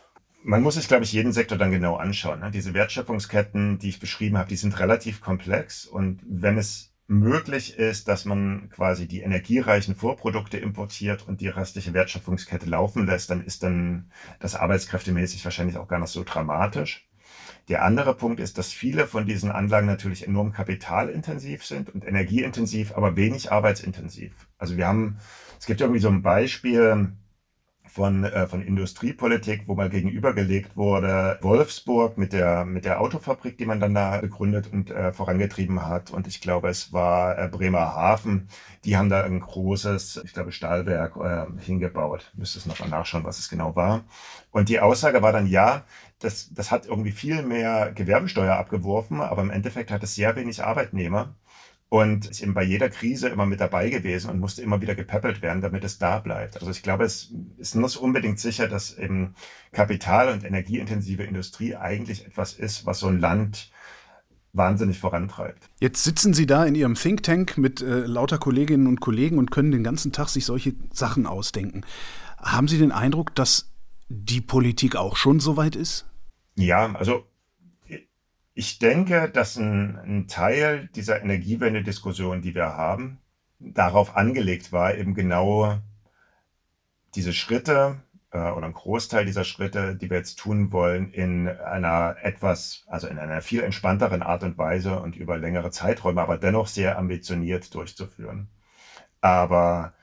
man muss sich, glaube ich, jeden Sektor dann genau anschauen. Ne? Diese Wertschöpfungsketten, die ich beschrieben habe, die sind relativ komplex. Und wenn es möglich ist, dass man quasi die energiereichen Vorprodukte importiert und die restliche Wertschöpfungskette laufen lässt, dann ist dann das arbeitskräftemäßig wahrscheinlich auch gar nicht so dramatisch. Der andere Punkt ist, dass viele von diesen Anlagen natürlich enorm kapitalintensiv sind und energieintensiv, aber wenig arbeitsintensiv. Also wir haben, es gibt irgendwie so ein Beispiel, von, äh, von Industriepolitik, wo mal gegenübergelegt wurde, Wolfsburg mit der, mit der Autofabrik, die man dann da gegründet und äh, vorangetrieben hat. Und ich glaube, es war äh, Bremerhaven. Die haben da ein großes, ich glaube, Stahlwerk äh, hingebaut. Müsste es noch mal nachschauen, was es genau war. Und die Aussage war dann, ja, das, das hat irgendwie viel mehr Gewerbesteuer abgeworfen, aber im Endeffekt hat es sehr wenig Arbeitnehmer und ist eben bei jeder Krise immer mit dabei gewesen und musste immer wieder gepäppelt werden, damit es da bleibt. Also ich glaube, es ist nicht unbedingt sicher, dass eben Kapital- und energieintensive Industrie eigentlich etwas ist, was so ein Land wahnsinnig vorantreibt. Jetzt sitzen Sie da in Ihrem Think Tank mit äh, lauter Kolleginnen und Kollegen und können den ganzen Tag sich solche Sachen ausdenken. Haben Sie den Eindruck, dass die Politik auch schon so weit ist? Ja, also ich denke, dass ein, ein Teil dieser Energiewende-Diskussion, die wir haben, darauf angelegt war, eben genau diese Schritte äh, oder ein Großteil dieser Schritte, die wir jetzt tun wollen, in einer etwas, also in einer viel entspannteren Art und Weise und über längere Zeiträume, aber dennoch sehr ambitioniert durchzuführen. Aber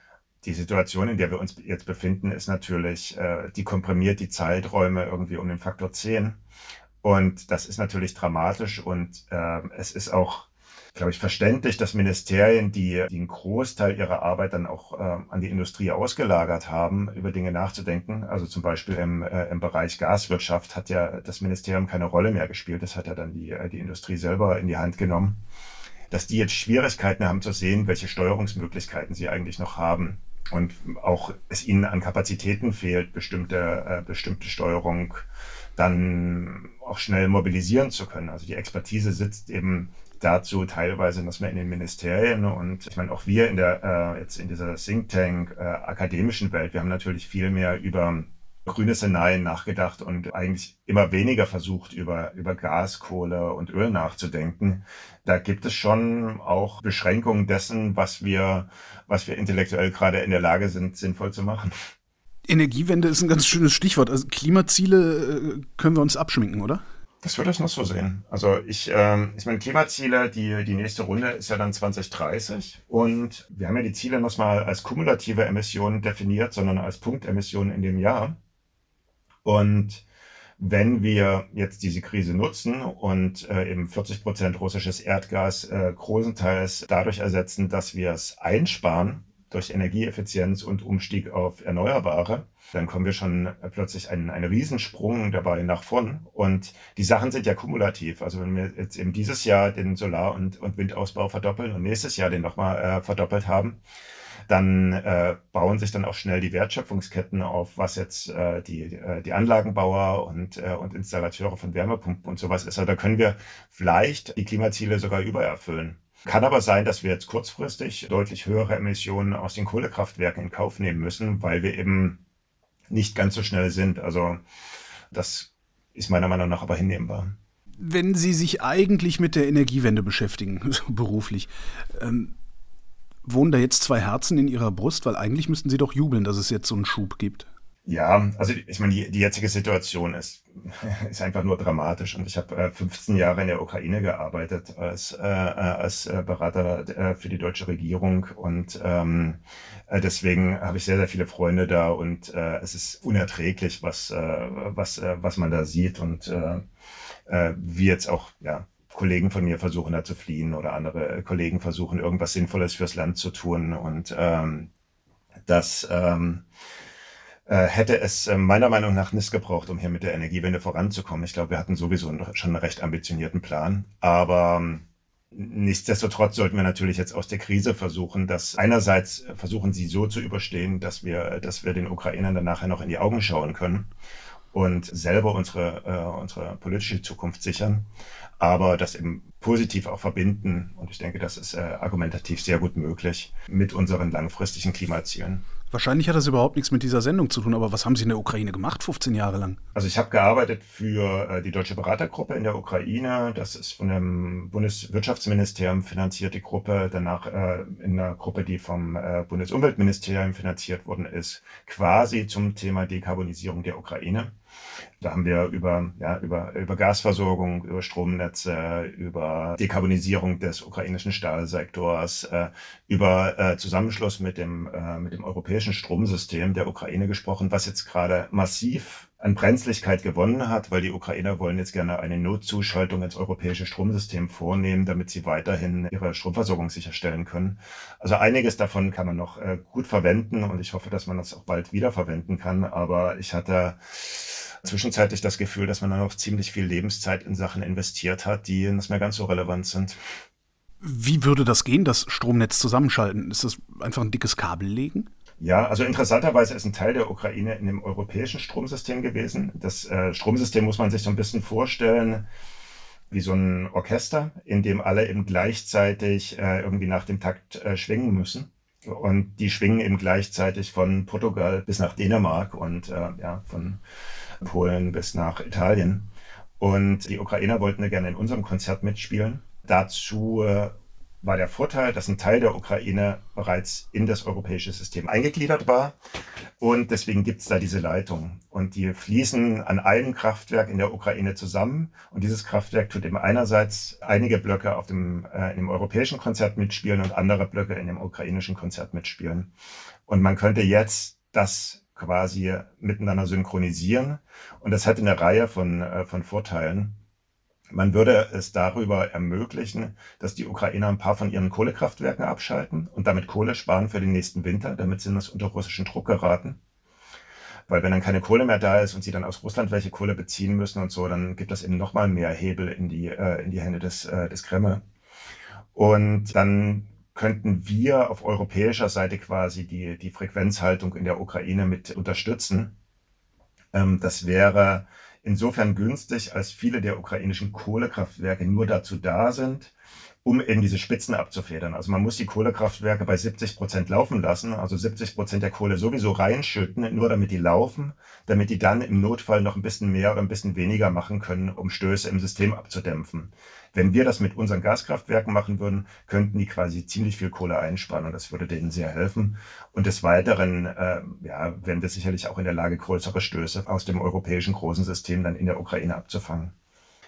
die Situation, in der wir uns jetzt befinden, ist natürlich, äh, die komprimiert die Zeiträume irgendwie um den Faktor 10. Und das ist natürlich dramatisch und äh, es ist auch, glaube ich, verständlich, dass Ministerien, die, die einen Großteil ihrer Arbeit dann auch äh, an die Industrie ausgelagert haben, über Dinge nachzudenken. Also zum Beispiel im, äh, im Bereich Gaswirtschaft hat ja das Ministerium keine Rolle mehr gespielt. Das hat ja dann die, äh, die Industrie selber in die Hand genommen. Dass die jetzt Schwierigkeiten haben zu sehen, welche Steuerungsmöglichkeiten sie eigentlich noch haben und auch es ihnen an Kapazitäten fehlt, bestimmte, äh, bestimmte Steuerung dann auch schnell mobilisieren zu können. Also die Expertise sitzt eben dazu teilweise dass wir in den Ministerien und ich meine auch wir in der äh, jetzt in dieser Think Tank äh, akademischen Welt, wir haben natürlich viel mehr über grüne Szenarien nachgedacht und eigentlich immer weniger versucht, über, über Gas, Kohle und Öl nachzudenken. Da gibt es schon auch Beschränkungen dessen, was wir, was wir intellektuell gerade in der Lage sind, sinnvoll zu machen. Energiewende ist ein ganz schönes Stichwort. Also Klimaziele äh, können wir uns abschminken, oder? Das würde ich noch so sehen. Also ich, ähm, ich meine, Klimaziele, die, die nächste Runde ist ja dann 2030 und wir haben ja die Ziele noch mal als kumulative Emissionen definiert, sondern als Punktemissionen in dem Jahr. Und wenn wir jetzt diese Krise nutzen und äh, eben 40 Prozent russisches Erdgas äh, großenteils dadurch ersetzen, dass wir es einsparen, durch Energieeffizienz und Umstieg auf Erneuerbare, dann kommen wir schon plötzlich einen, einen Riesensprung dabei nach vorn. Und die Sachen sind ja kumulativ. Also wenn wir jetzt eben dieses Jahr den Solar- und, und Windausbau verdoppeln und nächstes Jahr den nochmal äh, verdoppelt haben, dann äh, bauen sich dann auch schnell die Wertschöpfungsketten auf, was jetzt äh, die, äh, die Anlagenbauer und, äh, und Installateure von Wärmepumpen und sowas ist. Also da können wir vielleicht die Klimaziele sogar übererfüllen. Kann aber sein, dass wir jetzt kurzfristig deutlich höhere Emissionen aus den Kohlekraftwerken in Kauf nehmen müssen, weil wir eben nicht ganz so schnell sind. Also das ist meiner Meinung nach aber hinnehmbar. Wenn Sie sich eigentlich mit der Energiewende beschäftigen, so beruflich, ähm, wohnen da jetzt zwei Herzen in Ihrer Brust? Weil eigentlich müssten Sie doch jubeln, dass es jetzt so einen Schub gibt. Ja, also ich meine, die, die jetzige Situation ist, ist einfach nur dramatisch. Und ich habe äh, 15 Jahre in der Ukraine gearbeitet als, äh, äh, als äh, Berater äh, für die deutsche Regierung. Und ähm, äh, deswegen habe ich sehr, sehr viele Freunde da und äh, es ist unerträglich, was, äh, was, äh, was man da sieht. Und äh, äh, wie jetzt auch, ja, Kollegen von mir versuchen da zu fliehen oder andere Kollegen versuchen, irgendwas Sinnvolles fürs Land zu tun. Und ähm, dass ähm, äh, hätte es äh, meiner Meinung nach nicht gebraucht, um hier mit der Energiewende voranzukommen. Ich glaube, wir hatten sowieso schon einen recht ambitionierten Plan. Aber ähm, Nichtsdestotrotz sollten wir natürlich jetzt aus der Krise versuchen, dass einerseits versuchen sie so zu überstehen, dass wir, dass wir den Ukrainern dann nachher noch in die Augen schauen können und selber unsere, äh, unsere politische Zukunft sichern, aber das eben positiv auch verbinden. Und ich denke, das ist äh, argumentativ sehr gut möglich mit unseren langfristigen Klimazielen. Wahrscheinlich hat das überhaupt nichts mit dieser Sendung zu tun, aber was haben Sie in der Ukraine gemacht, 15 Jahre lang? Also ich habe gearbeitet für äh, die Deutsche Beratergruppe in der Ukraine. Das ist von dem Bundeswirtschaftsministerium finanzierte Gruppe, danach äh, in einer Gruppe, die vom äh, Bundesumweltministerium finanziert worden ist, quasi zum Thema Dekarbonisierung der Ukraine. Da haben wir über, ja, über, über Gasversorgung, über Stromnetze, über Dekarbonisierung des ukrainischen Stahlsektors, äh, über äh, Zusammenschluss mit dem, äh, mit dem europäischen Stromsystem der Ukraine gesprochen, was jetzt gerade massiv an Brenzlichkeit gewonnen hat, weil die Ukrainer wollen jetzt gerne eine Notzuschaltung ins europäische Stromsystem vornehmen, damit sie weiterhin ihre Stromversorgung sicherstellen können. Also einiges davon kann man noch äh, gut verwenden und ich hoffe, dass man das auch bald wieder verwenden kann. Aber ich hatte zwischenzeitlich das Gefühl, dass man dann noch ziemlich viel Lebenszeit in Sachen investiert hat, die nicht mehr ganz so relevant sind. Wie würde das gehen, das Stromnetz zusammenschalten? Ist das einfach ein dickes Kabel legen? Ja, also interessanterweise ist ein Teil der Ukraine in dem europäischen Stromsystem gewesen. Das äh, Stromsystem muss man sich so ein bisschen vorstellen wie so ein Orchester, in dem alle eben gleichzeitig äh, irgendwie nach dem Takt äh, schwingen müssen. Und die schwingen eben gleichzeitig von Portugal bis nach Dänemark und äh, ja, von Polen bis nach Italien. Und die Ukrainer wollten gerne in unserem Konzert mitspielen. Dazu äh, war der Vorteil, dass ein Teil der Ukraine bereits in das europäische System eingegliedert war. Und deswegen gibt es da diese Leitung. Und die fließen an einem Kraftwerk in der Ukraine zusammen. Und dieses Kraftwerk tut eben einerseits einige Blöcke auf dem, äh, in dem europäischen Konzert mitspielen und andere Blöcke in dem ukrainischen Konzert mitspielen. Und man könnte jetzt das quasi miteinander synchronisieren. Und das hätte eine Reihe von, äh, von Vorteilen. Man würde es darüber ermöglichen, dass die Ukrainer ein paar von ihren Kohlekraftwerken abschalten und damit Kohle sparen für den nächsten Winter, damit sie nicht unter russischen Druck geraten. Weil wenn dann keine Kohle mehr da ist und sie dann aus Russland welche Kohle beziehen müssen und so, dann gibt das eben nochmal mehr Hebel in die, äh, in die Hände des, äh, des Kreml. Und dann könnten wir auf europäischer Seite quasi die, die Frequenzhaltung in der Ukraine mit unterstützen. Ähm, das wäre insofern günstig, als viele der ukrainischen Kohlekraftwerke nur dazu da sind, um eben diese Spitzen abzufedern. Also man muss die Kohlekraftwerke bei 70 Prozent laufen lassen, also 70 Prozent der Kohle sowieso reinschütten, nur damit die laufen, damit die dann im Notfall noch ein bisschen mehr oder ein bisschen weniger machen können, um Stöße im System abzudämpfen. Wenn wir das mit unseren Gaskraftwerken machen würden, könnten die quasi ziemlich viel Kohle einsparen und das würde denen sehr helfen. Und des Weiteren äh, ja, wären wir sicherlich auch in der Lage, größere Stöße aus dem europäischen großen System dann in der Ukraine abzufangen.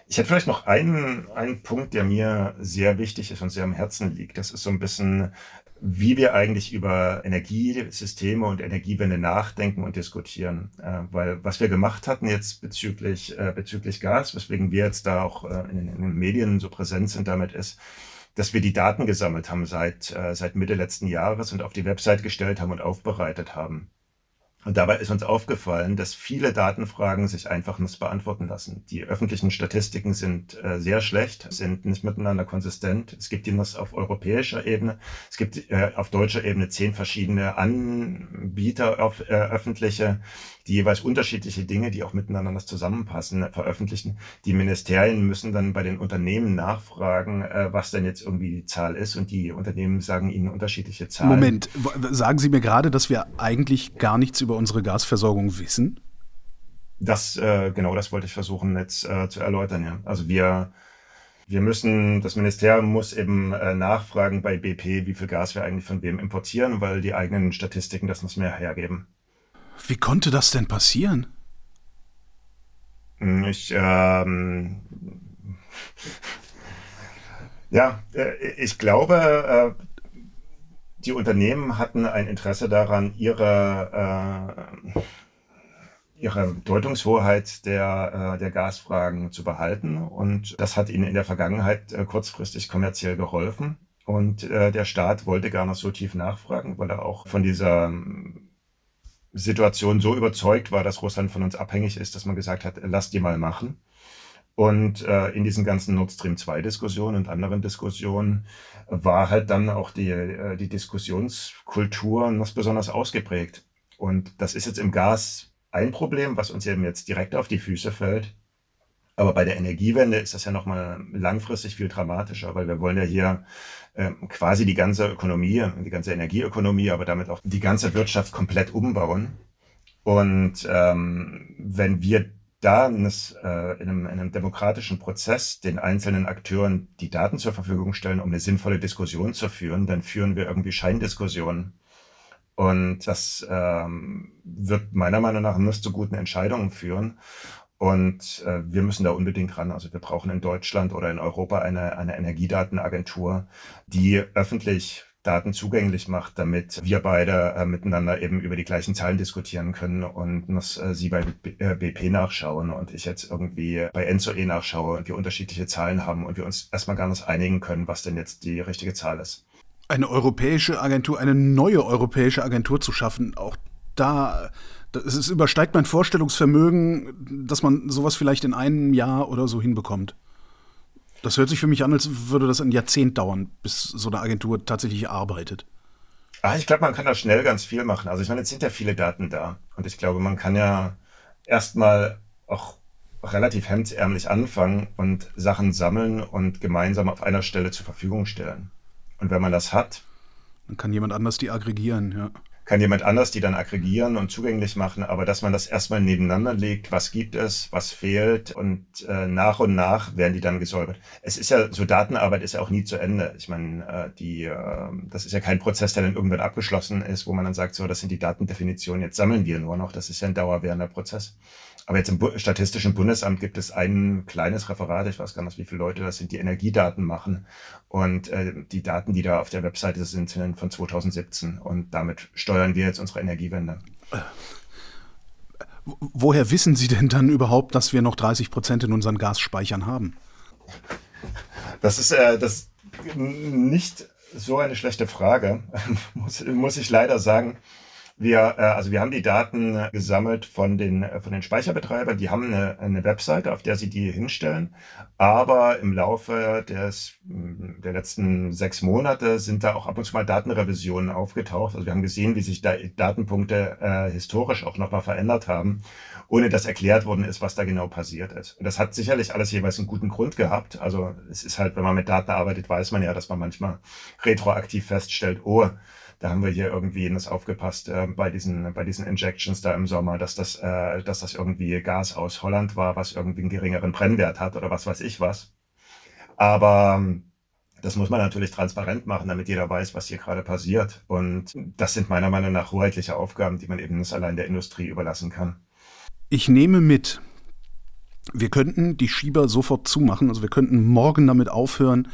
Ich hätte vielleicht noch einen, einen Punkt, der mir sehr wichtig ist und sehr am Herzen liegt. Das ist so ein bisschen wie wir eigentlich über Energiesysteme und Energiewende nachdenken und diskutieren. Äh, weil was wir gemacht hatten jetzt bezüglich, äh, bezüglich Gas, weswegen wir jetzt da auch äh, in, den Medien so präsent sind damit ist, dass wir die Daten gesammelt haben seit, seit Mitte letzten Jahres und auf die Website gestellt haben und aufbereitet haben. Und dabei ist uns aufgefallen, dass viele Datenfragen sich einfach nicht beantworten lassen. Die öffentlichen Statistiken sind äh, sehr schlecht, sind nicht miteinander konsistent. Es gibt die noch auf europäischer Ebene. Es gibt äh, auf deutscher Ebene zehn verschiedene Anbieter auf äh, öffentliche, die jeweils unterschiedliche Dinge, die auch miteinander das zusammenpassen, veröffentlichen. Die Ministerien müssen dann bei den Unternehmen nachfragen, äh, was denn jetzt irgendwie die Zahl ist und die Unternehmen sagen ihnen unterschiedliche Zahlen. Moment, sagen Sie mir gerade, dass wir eigentlich gar nichts über unsere Gasversorgung wissen? Das, äh, genau, das wollte ich versuchen jetzt äh, zu erläutern, ja. Also wir, wir müssen, das Ministerium muss eben äh, nachfragen bei BP, wie viel Gas wir eigentlich von wem importieren, weil die eigenen Statistiken das nicht mehr hergeben. Wie konnte das denn passieren? Hm, ich, ähm, ja, äh, ich glaube, äh, die Unternehmen hatten ein Interesse daran, ihre, äh, ihre Deutungshoheit der, der Gasfragen zu behalten. Und das hat ihnen in der Vergangenheit kurzfristig kommerziell geholfen. Und äh, der Staat wollte gar nicht so tief nachfragen, weil er auch von dieser ähm, Situation so überzeugt war, dass Russland von uns abhängig ist, dass man gesagt hat, lass die mal machen. Und äh, in diesen ganzen Nord Stream 2 Diskussionen und anderen Diskussionen war halt dann auch die, äh, die Diskussionskultur noch besonders ausgeprägt. Und das ist jetzt im Gas ein Problem, was uns eben jetzt direkt auf die Füße fällt. Aber bei der Energiewende ist das ja nochmal langfristig viel dramatischer, weil wir wollen ja hier äh, quasi die ganze Ökonomie, die ganze Energieökonomie, aber damit auch die ganze Wirtschaft komplett umbauen. Und ähm, wenn wir da in, das, äh, in, einem, in einem demokratischen Prozess den einzelnen Akteuren die Daten zur Verfügung stellen, um eine sinnvolle Diskussion zu führen, dann führen wir irgendwie Scheindiskussionen. Und das ähm, wird meiner Meinung nach nicht zu guten Entscheidungen führen. Und äh, wir müssen da unbedingt ran. Also wir brauchen in Deutschland oder in Europa eine, eine Energiedatenagentur, die öffentlich Daten zugänglich macht, damit wir beide äh, miteinander eben über die gleichen Zahlen diskutieren können und dass äh, Sie bei B äh, BP nachschauen und ich jetzt irgendwie bei Enzo E nachschaue und wir unterschiedliche Zahlen haben und wir uns erstmal gar nicht einigen können, was denn jetzt die richtige Zahl ist. Eine europäische Agentur, eine neue europäische Agentur zu schaffen, auch da es übersteigt mein Vorstellungsvermögen, dass man sowas vielleicht in einem Jahr oder so hinbekommt. Das hört sich für mich an, als würde das ein Jahrzehnt dauern, bis so eine Agentur tatsächlich arbeitet. Ah, ich glaube, man kann da schnell ganz viel machen. Also ich meine, jetzt sind ja viele Daten da. Und ich glaube, man kann ja erstmal auch relativ hemdsärmlich anfangen und Sachen sammeln und gemeinsam auf einer Stelle zur Verfügung stellen. Und wenn man das hat, dann kann jemand anders die aggregieren, ja kann jemand anders die dann aggregieren und zugänglich machen, aber dass man das erstmal nebeneinander legt, was gibt es, was fehlt und äh, nach und nach werden die dann gesäubert. Es ist ja, so Datenarbeit ist ja auch nie zu Ende. Ich meine, äh, die, äh, das ist ja kein Prozess, der dann irgendwann abgeschlossen ist, wo man dann sagt, so, das sind die Datendefinitionen, jetzt sammeln wir nur noch. Das ist ja ein dauerwährender Prozess. Aber jetzt im Statistischen Bundesamt gibt es ein kleines Referat, ich weiß gar nicht, wie viele Leute das sind, die Energiedaten machen. Und äh, die Daten, die da auf der Webseite sind, sind von 2017. Und damit steuern wir jetzt unsere Energiewende. Woher wissen Sie denn dann überhaupt, dass wir noch 30 Prozent in unseren Gasspeichern haben? Das ist äh, das nicht so eine schlechte Frage, muss, muss ich leider sagen. Wir, äh, also wir haben die Daten äh, gesammelt von den, äh, von den Speicherbetreibern. Die haben eine, eine Webseite, auf der sie die hinstellen. Aber im Laufe des, mm, der letzten sechs Monate sind da auch ab und zu mal Datenrevisionen aufgetaucht. Also wir haben gesehen, wie sich da Datenpunkte äh, historisch auch nochmal verändert haben, ohne dass erklärt worden ist, was da genau passiert ist. Und das hat sicherlich alles jeweils einen guten Grund gehabt. Also es ist halt, wenn man mit Daten arbeitet, weiß man ja, dass man manchmal retroaktiv feststellt, oh, da haben wir hier irgendwie das aufgepasst äh, bei diesen bei diesen Injections da im Sommer, dass das äh, dass das irgendwie Gas aus Holland war, was irgendwie einen geringeren Brennwert hat oder was weiß ich was. Aber ähm, das muss man natürlich transparent machen, damit jeder weiß, was hier gerade passiert. Und das sind meiner Meinung nach hoheitliche Aufgaben, die man eben nicht allein der Industrie überlassen kann. Ich nehme mit, wir könnten die Schieber sofort zumachen. Also wir könnten morgen damit aufhören,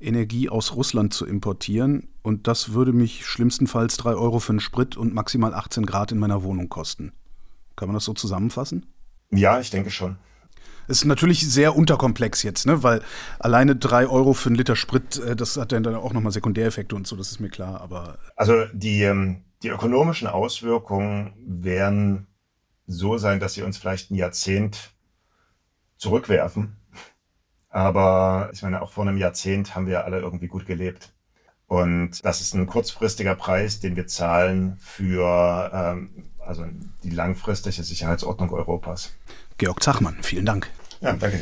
Energie aus Russland zu importieren. Und das würde mich schlimmstenfalls 3 Euro für den Sprit und maximal 18 Grad in meiner Wohnung kosten. Kann man das so zusammenfassen? Ja, ich denke schon. Es ist natürlich sehr unterkomplex jetzt, ne? weil alleine 3 Euro für einen Liter Sprit, äh, das hat dann auch nochmal Sekundäreffekte und so, das ist mir klar. Aber also die, ähm, die ökonomischen Auswirkungen werden so sein, dass sie uns vielleicht ein Jahrzehnt zurückwerfen. Aber ich meine, auch vor einem Jahrzehnt haben wir alle irgendwie gut gelebt. Und das ist ein kurzfristiger Preis, den wir zahlen für ähm, also die langfristige Sicherheitsordnung Europas. Georg Zachmann, vielen Dank. Ja, danke.